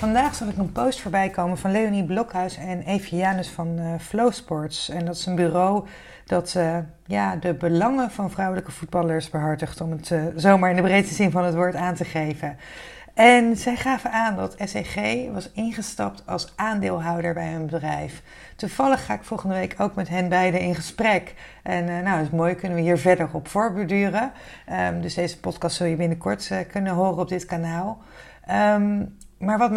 Vandaag zag ik een post voorbij komen van Leonie Blokhuis en Evie Janus van uh, Flow Sports. En dat is een bureau dat uh, ja, de belangen van vrouwelijke voetballers behartigt, om het uh, zomaar in de breedste zin van het woord aan te geven. En zij gaven aan dat SEG was ingestapt als aandeelhouder bij hun bedrijf. Toevallig ga ik volgende week ook met hen beiden in gesprek. En nou, dat is mooi, kunnen we hier verder op voorborduren. Um, dus deze podcast zul je binnenkort kunnen horen op dit kanaal. Um, maar wat,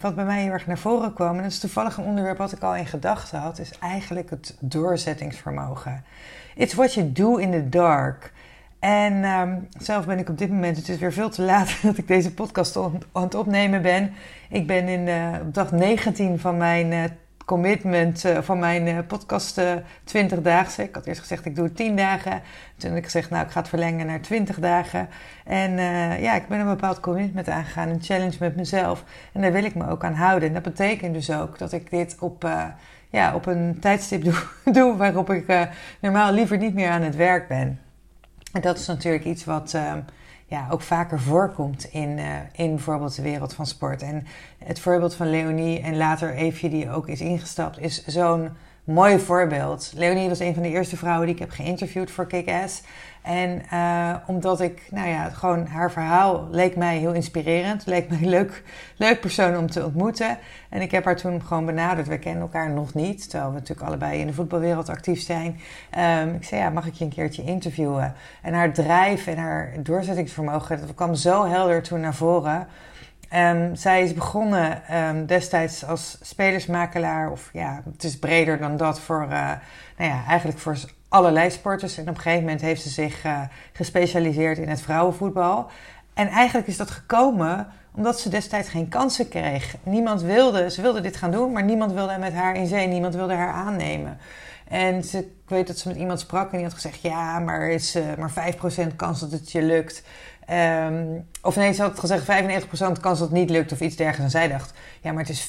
wat bij mij heel erg naar voren kwam, en dat is toevallig een onderwerp wat ik al in gedachten had, is eigenlijk het doorzettingsvermogen. It's what you do in the dark. En um, zelf ben ik op dit moment, het is weer veel te laat dat ik deze podcast aan het opnemen ben. Ik ben in, uh, op dag 19 van mijn uh, commitment uh, van mijn uh, podcast uh, 20 dagen. Ik had eerst gezegd ik doe 10 dagen. Toen heb ik gezegd nou ik ga het verlengen naar 20 dagen. En ja, ik ben een bepaald commitment aangegaan, een challenge met mezelf. En daar wil ik me ook aan houden. En dat betekent dus ook dat ik dit op, ja, op een tijdstip doe waarop ik normaal liever niet meer aan het werk ben. En dat is natuurlijk iets wat ja, ook vaker voorkomt in, uh, in bijvoorbeeld de wereld van sport. En het voorbeeld van Leonie en later Eefje, die ook is ingestapt, is zo'n mooi voorbeeld. Leonie was een van de eerste vrouwen die ik heb geïnterviewd voor Kick-Ass. En uh, omdat ik, nou ja, gewoon haar verhaal leek mij heel inspirerend. Leek mij leuk, leuk persoon om te ontmoeten. En ik heb haar toen gewoon benaderd. We kennen elkaar nog niet, terwijl we natuurlijk allebei in de voetbalwereld actief zijn. Um, ik zei, ja, mag ik je een keertje interviewen? En haar drijf en haar doorzettingsvermogen, dat kwam zo helder toen naar voren. Um, zij is begonnen um, destijds als spelersmakelaar, of ja, het is breder dan dat voor, uh, nou ja, eigenlijk voor allerlei sporters. En op een gegeven moment heeft ze zich uh, gespecialiseerd in het vrouwenvoetbal. En eigenlijk is dat gekomen omdat ze destijds geen kansen kreeg. Niemand wilde, ze wilde dit gaan doen, maar niemand wilde met haar in zee, niemand wilde haar aannemen. En ze, ik weet dat ze met iemand sprak en die had gezegd: Ja, maar is maar 5% kans dat het je lukt. Um, of nee, ze had gezegd 95% kans dat het niet lukt of iets dergelijks. En zij dacht, ja, maar het is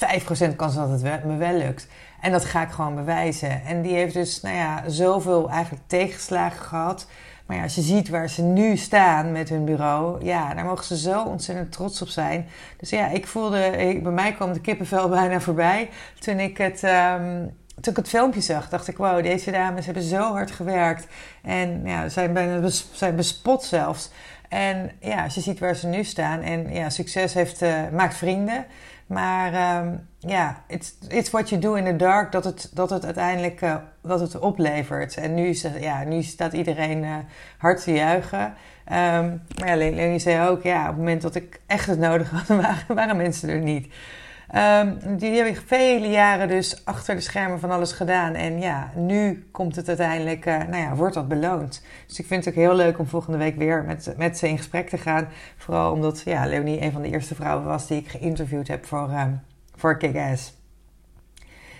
5% kans dat het me wel lukt. En dat ga ik gewoon bewijzen. En die heeft dus, nou ja, zoveel eigenlijk tegenslagen gehad. Maar ja, als je ziet waar ze nu staan met hun bureau, ja, daar mogen ze zo ontzettend trots op zijn. Dus ja, ik voelde, bij mij kwam de kippenvel bijna voorbij toen ik het... Um, toen ik het filmpje zag, dacht ik: wow, deze dames hebben zo hard gewerkt. En ja, zijn bijna zijn bespot zelfs. En ja, je ziet waar ze nu staan. En ja, succes heeft, uh, maakt vrienden. Maar um, ja, it's, it's what you do in the dark dat het, dat het uiteindelijk dat het oplevert. En nu, ja, nu staat iedereen uh, hard te juichen. Um, maar ja, Leonie zei ook, ja, op het moment dat ik echt het nodig had, waren mensen er niet. Um, die hebben vele jaren dus achter de schermen van alles gedaan. En ja, nu komt het uiteindelijk, uh, nou ja, wordt dat beloond. Dus ik vind het ook heel leuk om volgende week weer met, met ze in gesprek te gaan. Vooral omdat ja, Leonie een van de eerste vrouwen was die ik geïnterviewd heb voor, um, voor Kick-Ass.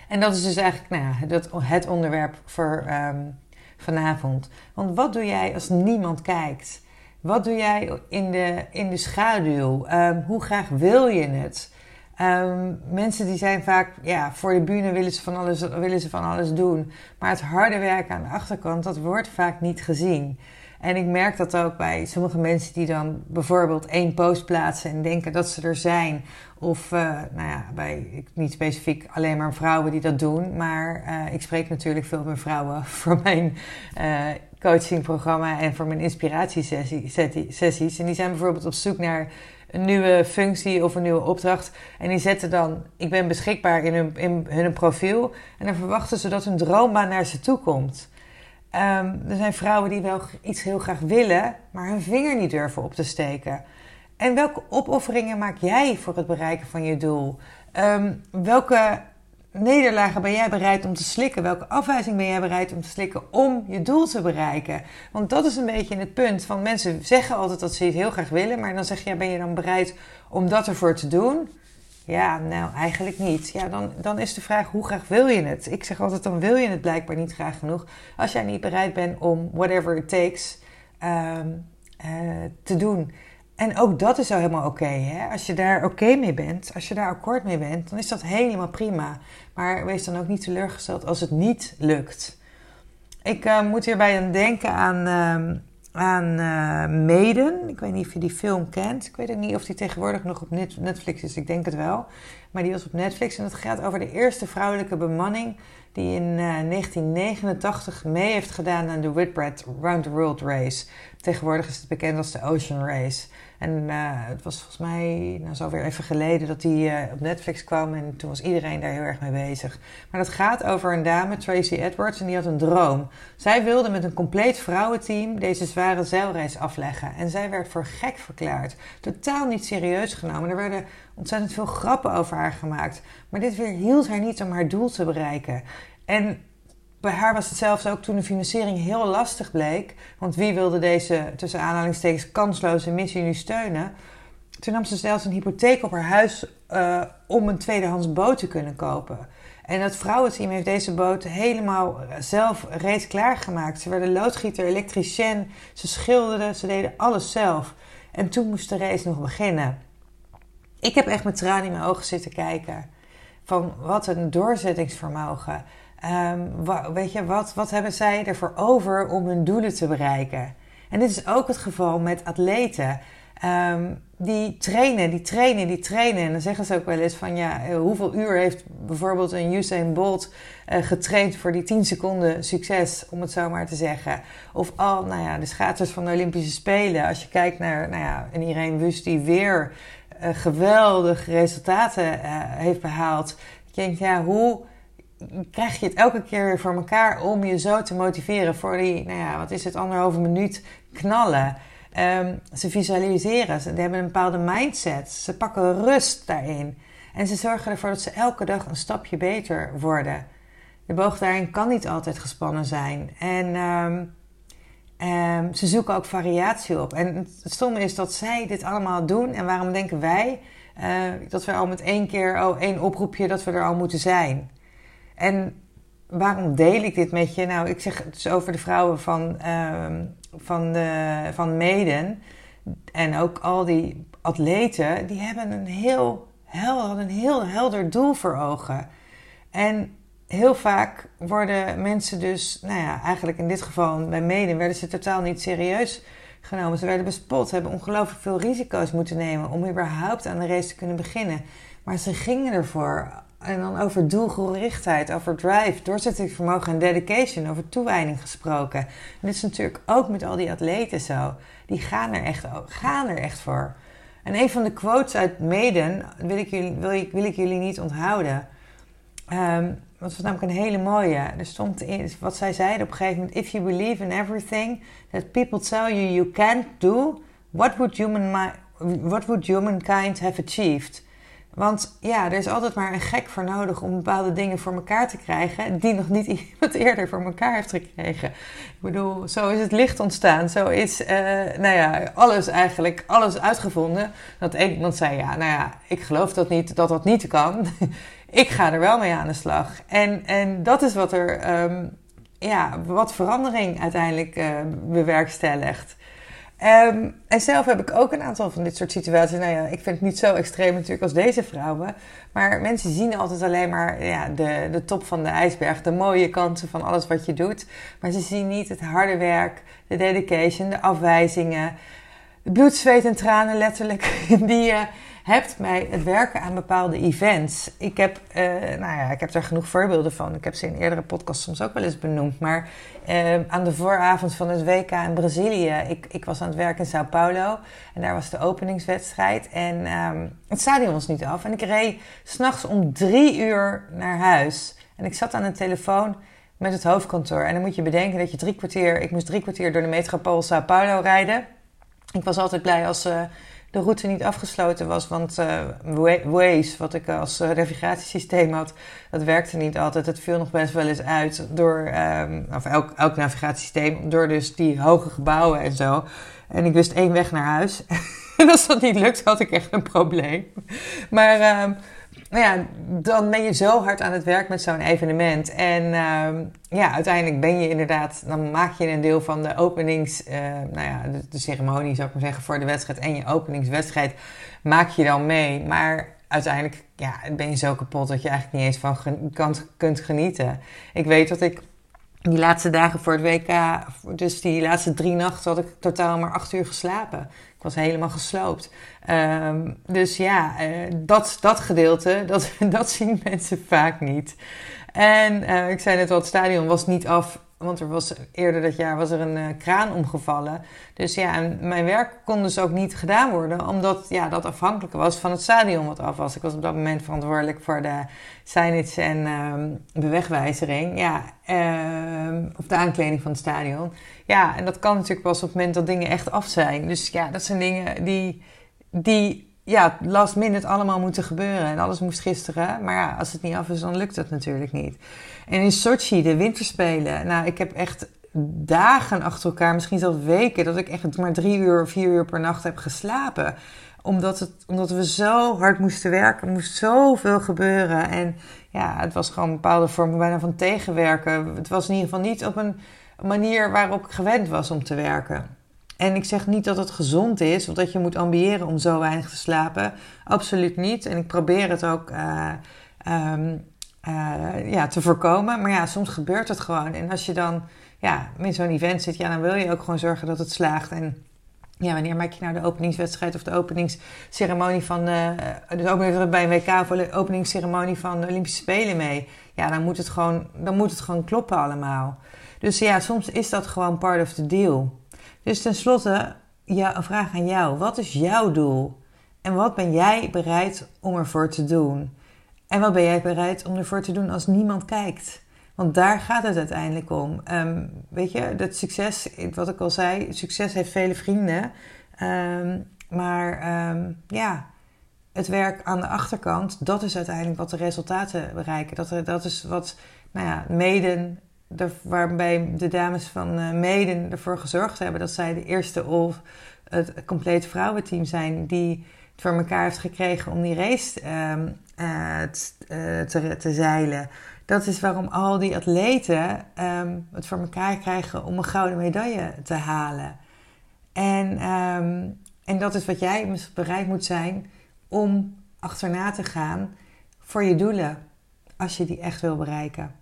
En dat is dus eigenlijk nou ja, dat, het onderwerp voor um, vanavond. Want wat doe jij als niemand kijkt? Wat doe jij in de, in de schaduw? hoe graag wil je het? Um, mensen die zijn vaak, ja, voor de bühne willen ze, van alles, willen ze van alles doen. Maar het harde werken aan de achterkant, dat wordt vaak niet gezien. En ik merk dat ook bij sommige mensen die dan bijvoorbeeld één post plaatsen en denken dat ze er zijn. Of, uh, nou ja, bij, niet specifiek alleen maar vrouwen die dat doen. Maar uh, ik spreek natuurlijk veel met vrouwen voor mijn uh, coachingprogramma en voor mijn inspiratiesessies. En die zijn bijvoorbeeld op zoek naar een nieuwe functie of een nieuwe opdracht. En die zetten dan, ik ben beschikbaar in hun, in hun profiel. En dan verwachten ze dat hun droombaan naar ze toe komt. Um, er zijn vrouwen die wel iets heel graag willen, maar hun vinger niet durven op te steken. En welke opofferingen maak jij voor het bereiken van je doel? Um, welke nederlagen ben jij bereid om te slikken? Welke afwijzing ben jij bereid om te slikken om je doel te bereiken? Want dat is een beetje het punt van mensen zeggen altijd dat ze het heel graag willen, maar dan zeg je, ben je dan bereid om dat ervoor te doen? Ja, nou eigenlijk niet. Ja, dan, dan is de vraag hoe graag wil je het? Ik zeg altijd, dan wil je het blijkbaar niet graag genoeg. Als jij niet bereid bent om whatever it takes ehm, eh, te doen. En ook dat is al helemaal oké. als je daar oké mee bent, als je daar akkoord mee bent, dan is dat helemaal prima. Maar wees dan ook niet teleurgesteld als het niet lukt. Ik uh, moet hierbij aan denken aan, uh, aan uh, Maiden. Ik weet niet of je die film kent. Ik weet ook niet of die tegenwoordig nog op Netflix is. Ik denk het wel. Maar die was op Netflix en het gaat over de eerste vrouwelijke bemanning die in 1989 mee heeft gedaan aan de Whitbread Round the World Race. Tegenwoordig is het bekend als de Ocean Race. En uh, het was volgens mij nou, zo weer even geleden dat die uh, op Netflix kwam. En toen was iedereen daar heel erg mee bezig. Maar dat gaat over een dame, Tracy Edwards, en die had een droom. Zij wilde met een compleet vrouwenteam deze zware zeilreis afleggen. En zij werd voor gek verklaard. Totaal niet serieus genomen. Er werden ontzettend veel grappen over haar gemaakt. Maar dit weerhield haar niet om haar doel te bereiken. En bij haar was het zelfs ook toen de financiering heel lastig bleek. Want wie wilde deze, tussen aanhalingstekens, kansloze missie nu steunen? Toen nam ze zelfs een hypotheek op haar huis uh, om een tweedehands boot te kunnen kopen. En het vrouwenteam heeft deze boot helemaal zelf reeds klaargemaakt. Ze werden loodgieter, elektricien, ze schilderden, ze deden alles zelf. En toen moest de race nog beginnen. Ik heb echt met tranen in mijn ogen zitten kijken. Van wat een doorzettingsvermogen. Um, weet je, wat, wat hebben zij ervoor over om hun doelen te bereiken? En dit is ook het geval met atleten. Um, die trainen, die trainen, die trainen. En dan zeggen ze ook wel eens van ja, eh, hoeveel uur heeft bijvoorbeeld een Usain Bolt uh, getraind voor die 10 seconden succes, om het zo maar te zeggen. Of al, nou ja, de schaatsers van de Olympische Spelen. Als je kijkt naar, nou ja, een Irene Wust die weer uh, geweldige resultaten heeft behaald. Je ja, hoe krijg je het elke keer weer voor elkaar om je zo te motiveren voor die, nou ja, wat is het, anderhalve minuut knallen. Um, ze visualiseren, ze hebben een bepaalde mindset, ze pakken rust daarin. En ze zorgen ervoor dat ze elke dag een stapje beter worden. De boog daarin kan niet altijd gespannen zijn. En um, um, ze zoeken ook variatie op. En het stomme is dat zij dit allemaal doen. En waarom denken wij uh, dat we al met één keer, oh, één oproepje, dat we er al moeten zijn? En waarom deel ik dit met je? Nou, ik zeg het dus over de vrouwen van, uh, van, de, van Meden. En ook al die atleten, die hebben een heel, hel, een heel helder doel voor ogen. En heel vaak worden mensen dus, nou ja, eigenlijk in dit geval bij Meden, werden ze totaal niet serieus genomen. Ze werden bespot, hebben ongelooflijk veel risico's moeten nemen om überhaupt aan de race te kunnen beginnen. Maar ze gingen ervoor en dan over doelgerichtheid, over drive, doorzettingsvermogen en dedication, over toewijding gesproken. En dit is natuurlijk ook met al die atleten zo. Die gaan er echt, gaan er echt voor. En een van de quotes uit Maiden wil ik jullie, wil ik, wil ik jullie niet onthouden. Um, dat was namelijk een hele mooie. Er stond in, wat zij zeiden op een gegeven moment: If you believe in everything that people tell you you can't do, what would, human, what would humankind have achieved? Want ja, er is altijd maar een gek voor nodig om bepaalde dingen voor elkaar te krijgen, die nog niet iemand eerder voor elkaar heeft gekregen. Ik bedoel, zo is het licht ontstaan. Zo is, uh, nou ja, alles eigenlijk, alles uitgevonden. Dat één iemand zei, ja, nou ja, ik geloof dat niet, dat dat niet kan. ik ga er wel mee aan de slag. En, en dat is wat er, um, ja, wat verandering uiteindelijk uh, bewerkstelligt. Um, en zelf heb ik ook een aantal van dit soort situaties. Nou ja, ik vind het niet zo extreem natuurlijk als deze vrouwen. Maar mensen zien altijd alleen maar ja, de, de top van de ijsberg. De mooie kanten van alles wat je doet. Maar ze zien niet het harde werk, de dedication, de afwijzingen. Bloed, zweet en tranen letterlijk. Die je hebt bij het werken aan bepaalde events. Ik heb, uh, nou ja, ik heb daar genoeg voorbeelden van. Ik heb ze in eerdere podcasts soms ook wel eens benoemd. Maar uh, aan de vooravond van het WK in Brazilië, ik, ik was aan het werk in Sao Paulo. En daar was de openingswedstrijd. En um, het stadion was niet af. En ik reed s'nachts om drie uur naar huis. En ik zat aan een telefoon met het hoofdkantoor. En dan moet je bedenken dat je drie kwartier... Ik moest drie kwartier door de metropool Sao Paulo rijden. Ik was altijd blij als... Uh, de route niet afgesloten was. Want uh, Waze, wat ik als navigatiesysteem had, dat werkte niet altijd. Het viel nog best wel eens uit door, um, of elk, elk navigatiesysteem, door dus die hoge gebouwen en zo. En ik wist één weg naar huis. en als dat niet lukt, had ik echt een probleem. Maar uh, nou ja, dan ben je zo hard aan het werk met zo'n evenement. En uh, ja, uiteindelijk ben je inderdaad, dan maak je een deel van de openings, uh, nou ja, de, ceremonie zou ik maar zeggen, voor de wedstrijd. En je openingswedstrijd maak je dan mee. Maar uiteindelijk ja, ben je zo kapot dat je eigenlijk niet eens van kan, kunt genieten. Ik weet dat ik die laatste dagen voor het WK, dus die laatste drie nachten, had ik totaal maar acht uur geslapen. Was helemaal gesloopt. Um, dus ja, uh, dat, dat gedeelte, dat, dat zien mensen vaak niet. En uh, ik zei net al, het stadion was niet af want er was eerder dat jaar was er een uh, kraan omgevallen. Dus ja, mijn werk kon dus ook niet gedaan worden, omdat ja, dat afhankelijk was van het stadion wat af was. Ik was op dat moment verantwoordelijk voor de signage en um, bewegwijzering. Ja, um, of de aankleding van het stadion. Ja, en dat kan natuurlijk pas op het moment dat dingen echt af zijn. Dus ja, dat zijn dingen die, die ja, last minute allemaal moeten gebeuren. En alles moest gisteren. Maar ja, als het niet af is, dan lukt het natuurlijk niet. En in Sochi, de winterspelen. Nou, ik heb echt dagen achter elkaar, misschien zelfs weken, dat ik echt maar drie uur, vier uur per nacht heb geslapen. Omdat, het, omdat we zo hard moesten werken. Er moest zoveel gebeuren. En ja, het was gewoon een bepaalde vorm bijna van tegenwerken. Het was in ieder geval niet op een manier waarop ik gewend was om te werken. En ik zeg niet dat het gezond is of dat je moet ambiëren om zo weinig te slapen. Absoluut niet. En ik probeer het ook uh, um, uh, ja, te voorkomen. Maar ja, soms gebeurt het gewoon. En als je dan ja, in zo'n event zit, ja, dan wil je ook gewoon zorgen dat het slaagt. En ja, wanneer maak je nou de openingswedstrijd of de openingsceremonie van. Uh, dus ook bij een WK of de openingsceremonie van de Olympische Spelen mee? Ja, dan moet het gewoon, dan moet het gewoon kloppen allemaal. Dus ja, soms is dat gewoon part of the deal. Dus tenslotte, ja, een vraag aan jou. Wat is jouw doel? En wat ben jij bereid om ervoor te doen? En wat ben jij bereid om ervoor te doen als niemand kijkt? Want daar gaat het uiteindelijk om. Um, weet je, dat succes, wat ik al zei, succes heeft vele vrienden. Um, maar um, ja, het werk aan de achterkant, dat is uiteindelijk wat de resultaten bereiken. Dat, dat is wat nou ja, meden waarbij de dames van uh, Meden ervoor gezorgd hebben dat zij de eerste of het complete vrouwenteam zijn die het voor elkaar heeft gekregen om die race um, uh, te, te, zeilen. Dat is waarom al die atleten um, het voor elkaar krijgen om een gouden medaille te halen. En, um, en dat is wat jij bereid moet zijn om achterna te gaan voor je doelen, als je die echt wil bereiken.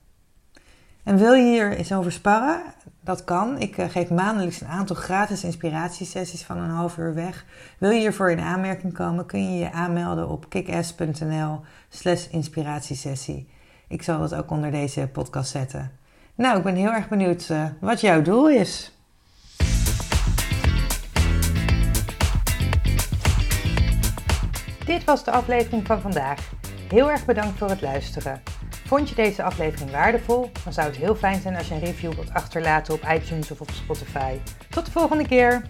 En wil je hier eens over sparren? Dat kan. Ik eh, geef maandelijks een aantal gratis inspiratiesessies van een half uur weg. Wil je hiervoor in aanmerking komen, kun je je aanmelden op kickass.nl slash inspiratiesessie. Ik zal dat ook onder deze podcast zetten. Nou, ik ben heel erg benieuwd uh, wat jouw doel is. Dit was de aflevering van vandaag. Heel erg bedankt voor het luisteren. Vond je deze aflevering waardevol? Dan zou het heel fijn zijn als je een review wilt achterlaten op iTunes of op Spotify. Tot de volgende keer!